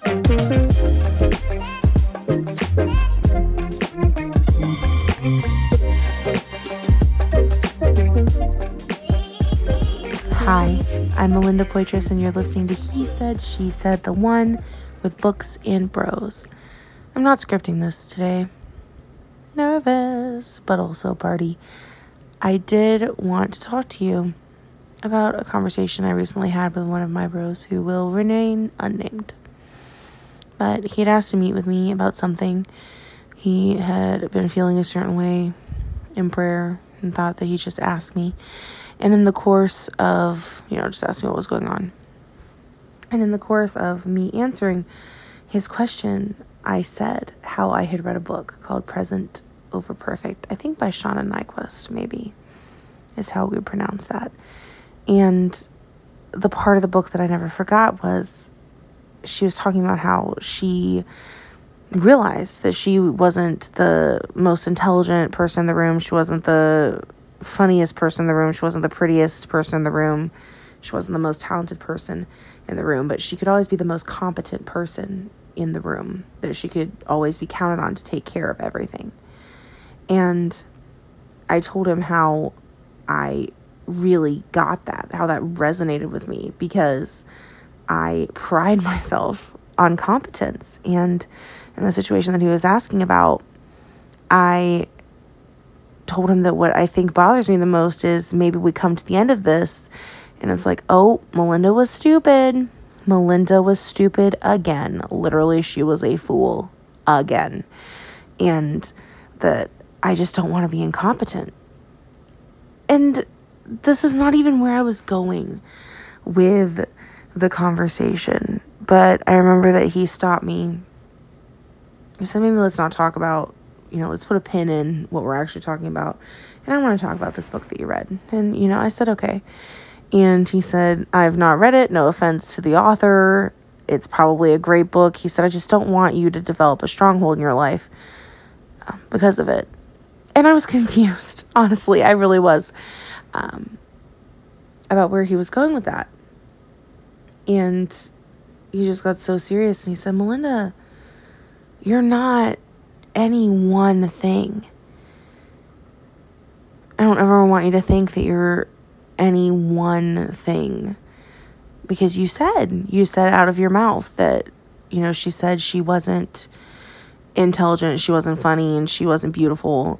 Hi, I'm Melinda Poitras, and you're listening to He Said, She Said, the one with books and bros. I'm not scripting this today. Nervous, but also party. I did want to talk to you about a conversation I recently had with one of my bros who will remain unnamed. But he had asked to meet with me about something. He had been feeling a certain way in prayer and thought that he just asked me. And in the course of, you know, just asked me what was going on. And in the course of me answering his question, I said how I had read a book called Present Over Perfect. I think by Shauna Niequist, maybe, is how we would pronounce that. And the part of the book that I never forgot was she was talking about how she realized that she wasn't the most intelligent person in the room. She wasn't the funniest person in the room. She wasn't the prettiest person in the room. She wasn't the most talented person in the room, but she could always be the most competent person in the room. That she could always be counted on to take care of everything. And I told him how I really got that, how that resonated with me because I pride myself on competence. And in the situation that he was asking about, I told him that what I think bothers me the most is maybe we come to the end of this and it's like, oh, Melinda was stupid. Melinda was stupid again. Literally, she was a fool again. And that I just don't want to be incompetent. And this is not even where I was going with the conversation. But I remember that he stopped me. He said, maybe let's not talk about, you know, let's put a pin in what we're actually talking about. And I want to talk about this book that you read. And, you know, I said, okay. And he said, I've not read it. No offense to the author. It's probably a great book. He said, I just don't want you to develop a stronghold in your life um, because of it. And I was confused. Honestly, I really was um, about where he was going with that. And he just got so serious and he said, Melinda, you're not any one thing. I don't ever want you to think that you're any one thing because you said, you said out of your mouth that, you know, she said she wasn't intelligent, she wasn't funny, and she wasn't beautiful,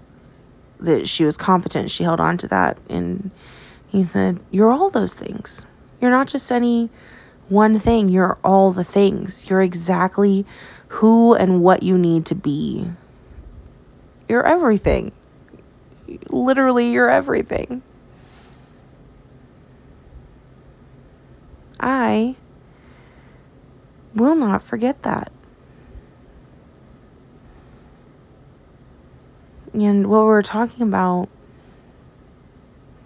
that she was competent. She held on to that. And he said, You're all those things. You're not just any one thing, you're all the things. You're exactly who and what you need to be. You're everything. Literally, you're everything. I will not forget that. And what we were talking about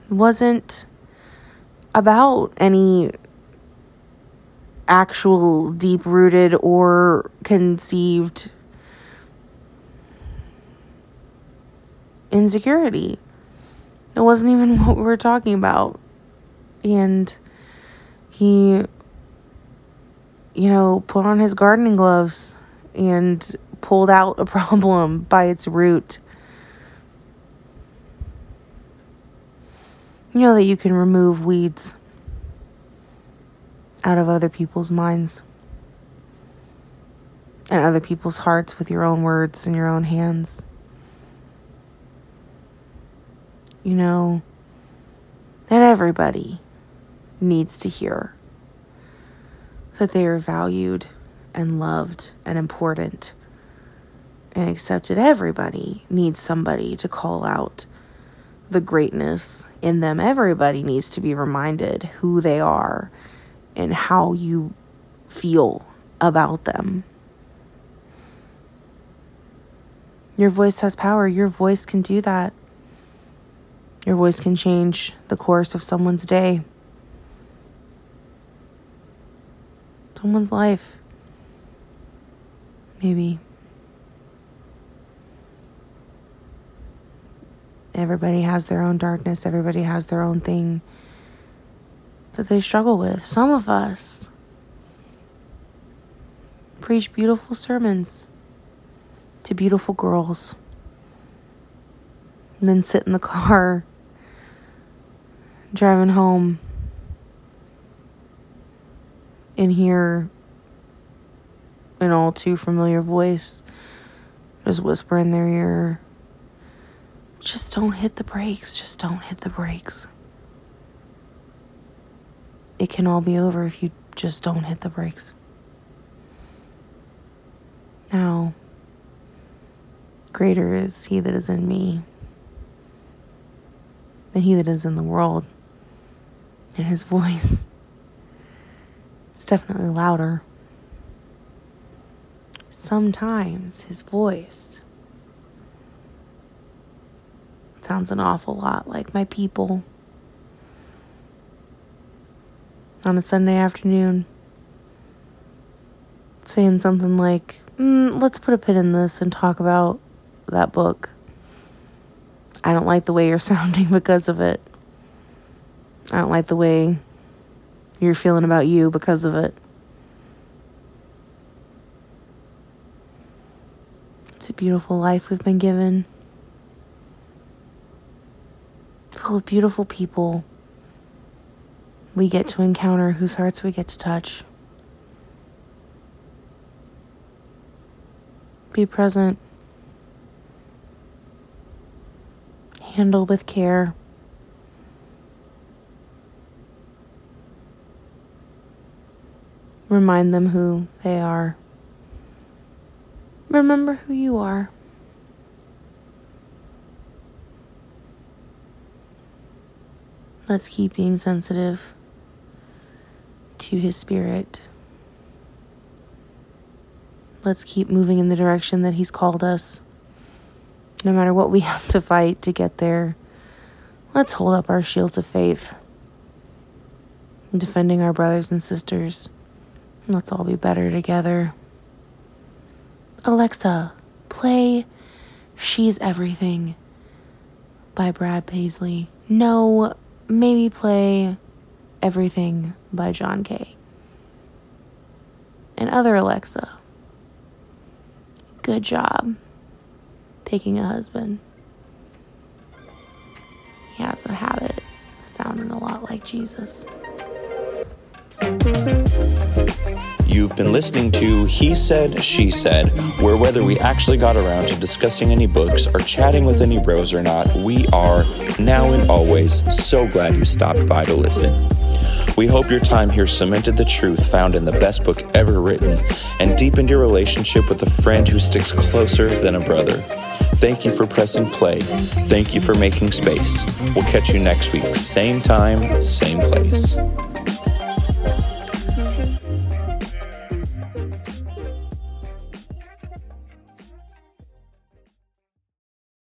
wasn't about any actual deep rooted or conceived insecurity. It wasn't even what we were talking about. And he, you know, put on his gardening gloves and pulled out a problem by its root. You know that you can remove weeds out of other people's minds and other people's hearts with your own words and your own hands. You know that everybody needs to hear that they are valued and loved and important and accepted. Everybody needs somebody to call out the greatness in them. Everybody needs to be reminded who they are and how you feel about them. Your voice has power. Your voice can do that. Your voice can change the course of someone's day, someone's life. Maybe. Everybody has their own darkness, everybody has their own thing that they struggle with. Some of us preach beautiful sermons to beautiful girls, and then sit in the car driving home and hear an all too familiar voice just whisper in their ear just don't hit the brakes, just don't hit the brakes. It can all be over if you just don't hit the brakes. Now, greater is he that is in me than he that is in the world. And his voice is definitely louder. Sometimes his voice sounds an awful lot like my people. On a Sunday afternoon, saying something like, mm, let's put a pin in this and talk about that book. I don't like the way you're sounding because of it. I don't like the way you're feeling about you because of it. It's a beautiful life we've been given, full of beautiful people we get to encounter, whose hearts we get to touch. Be present. Handle with care. Remind them who they are. Remember who you are. Let's keep being sensitive to His Spirit. Let's keep moving in the direction that He's called us. No matter what we have to fight to get there, let's hold up our shields of faith, defending our brothers and sisters. Let's all be better together. Alexa, play She's Everything by Brad Paisley. No, maybe play Everything by John Kay. And other Alexa, good job picking a husband. He has a habit of sounding a lot like Jesus. You've been listening to He Said, She Said, where whether we actually got around to discussing any books or chatting with any bros or not, we are, now and always, so glad you stopped by to listen. We hope your time here cemented the truth found in the best book ever written and deepened your relationship with a friend who sticks closer than a brother. Thank you for pressing play. Thank you for making space. We'll catch you next week, same time, same place.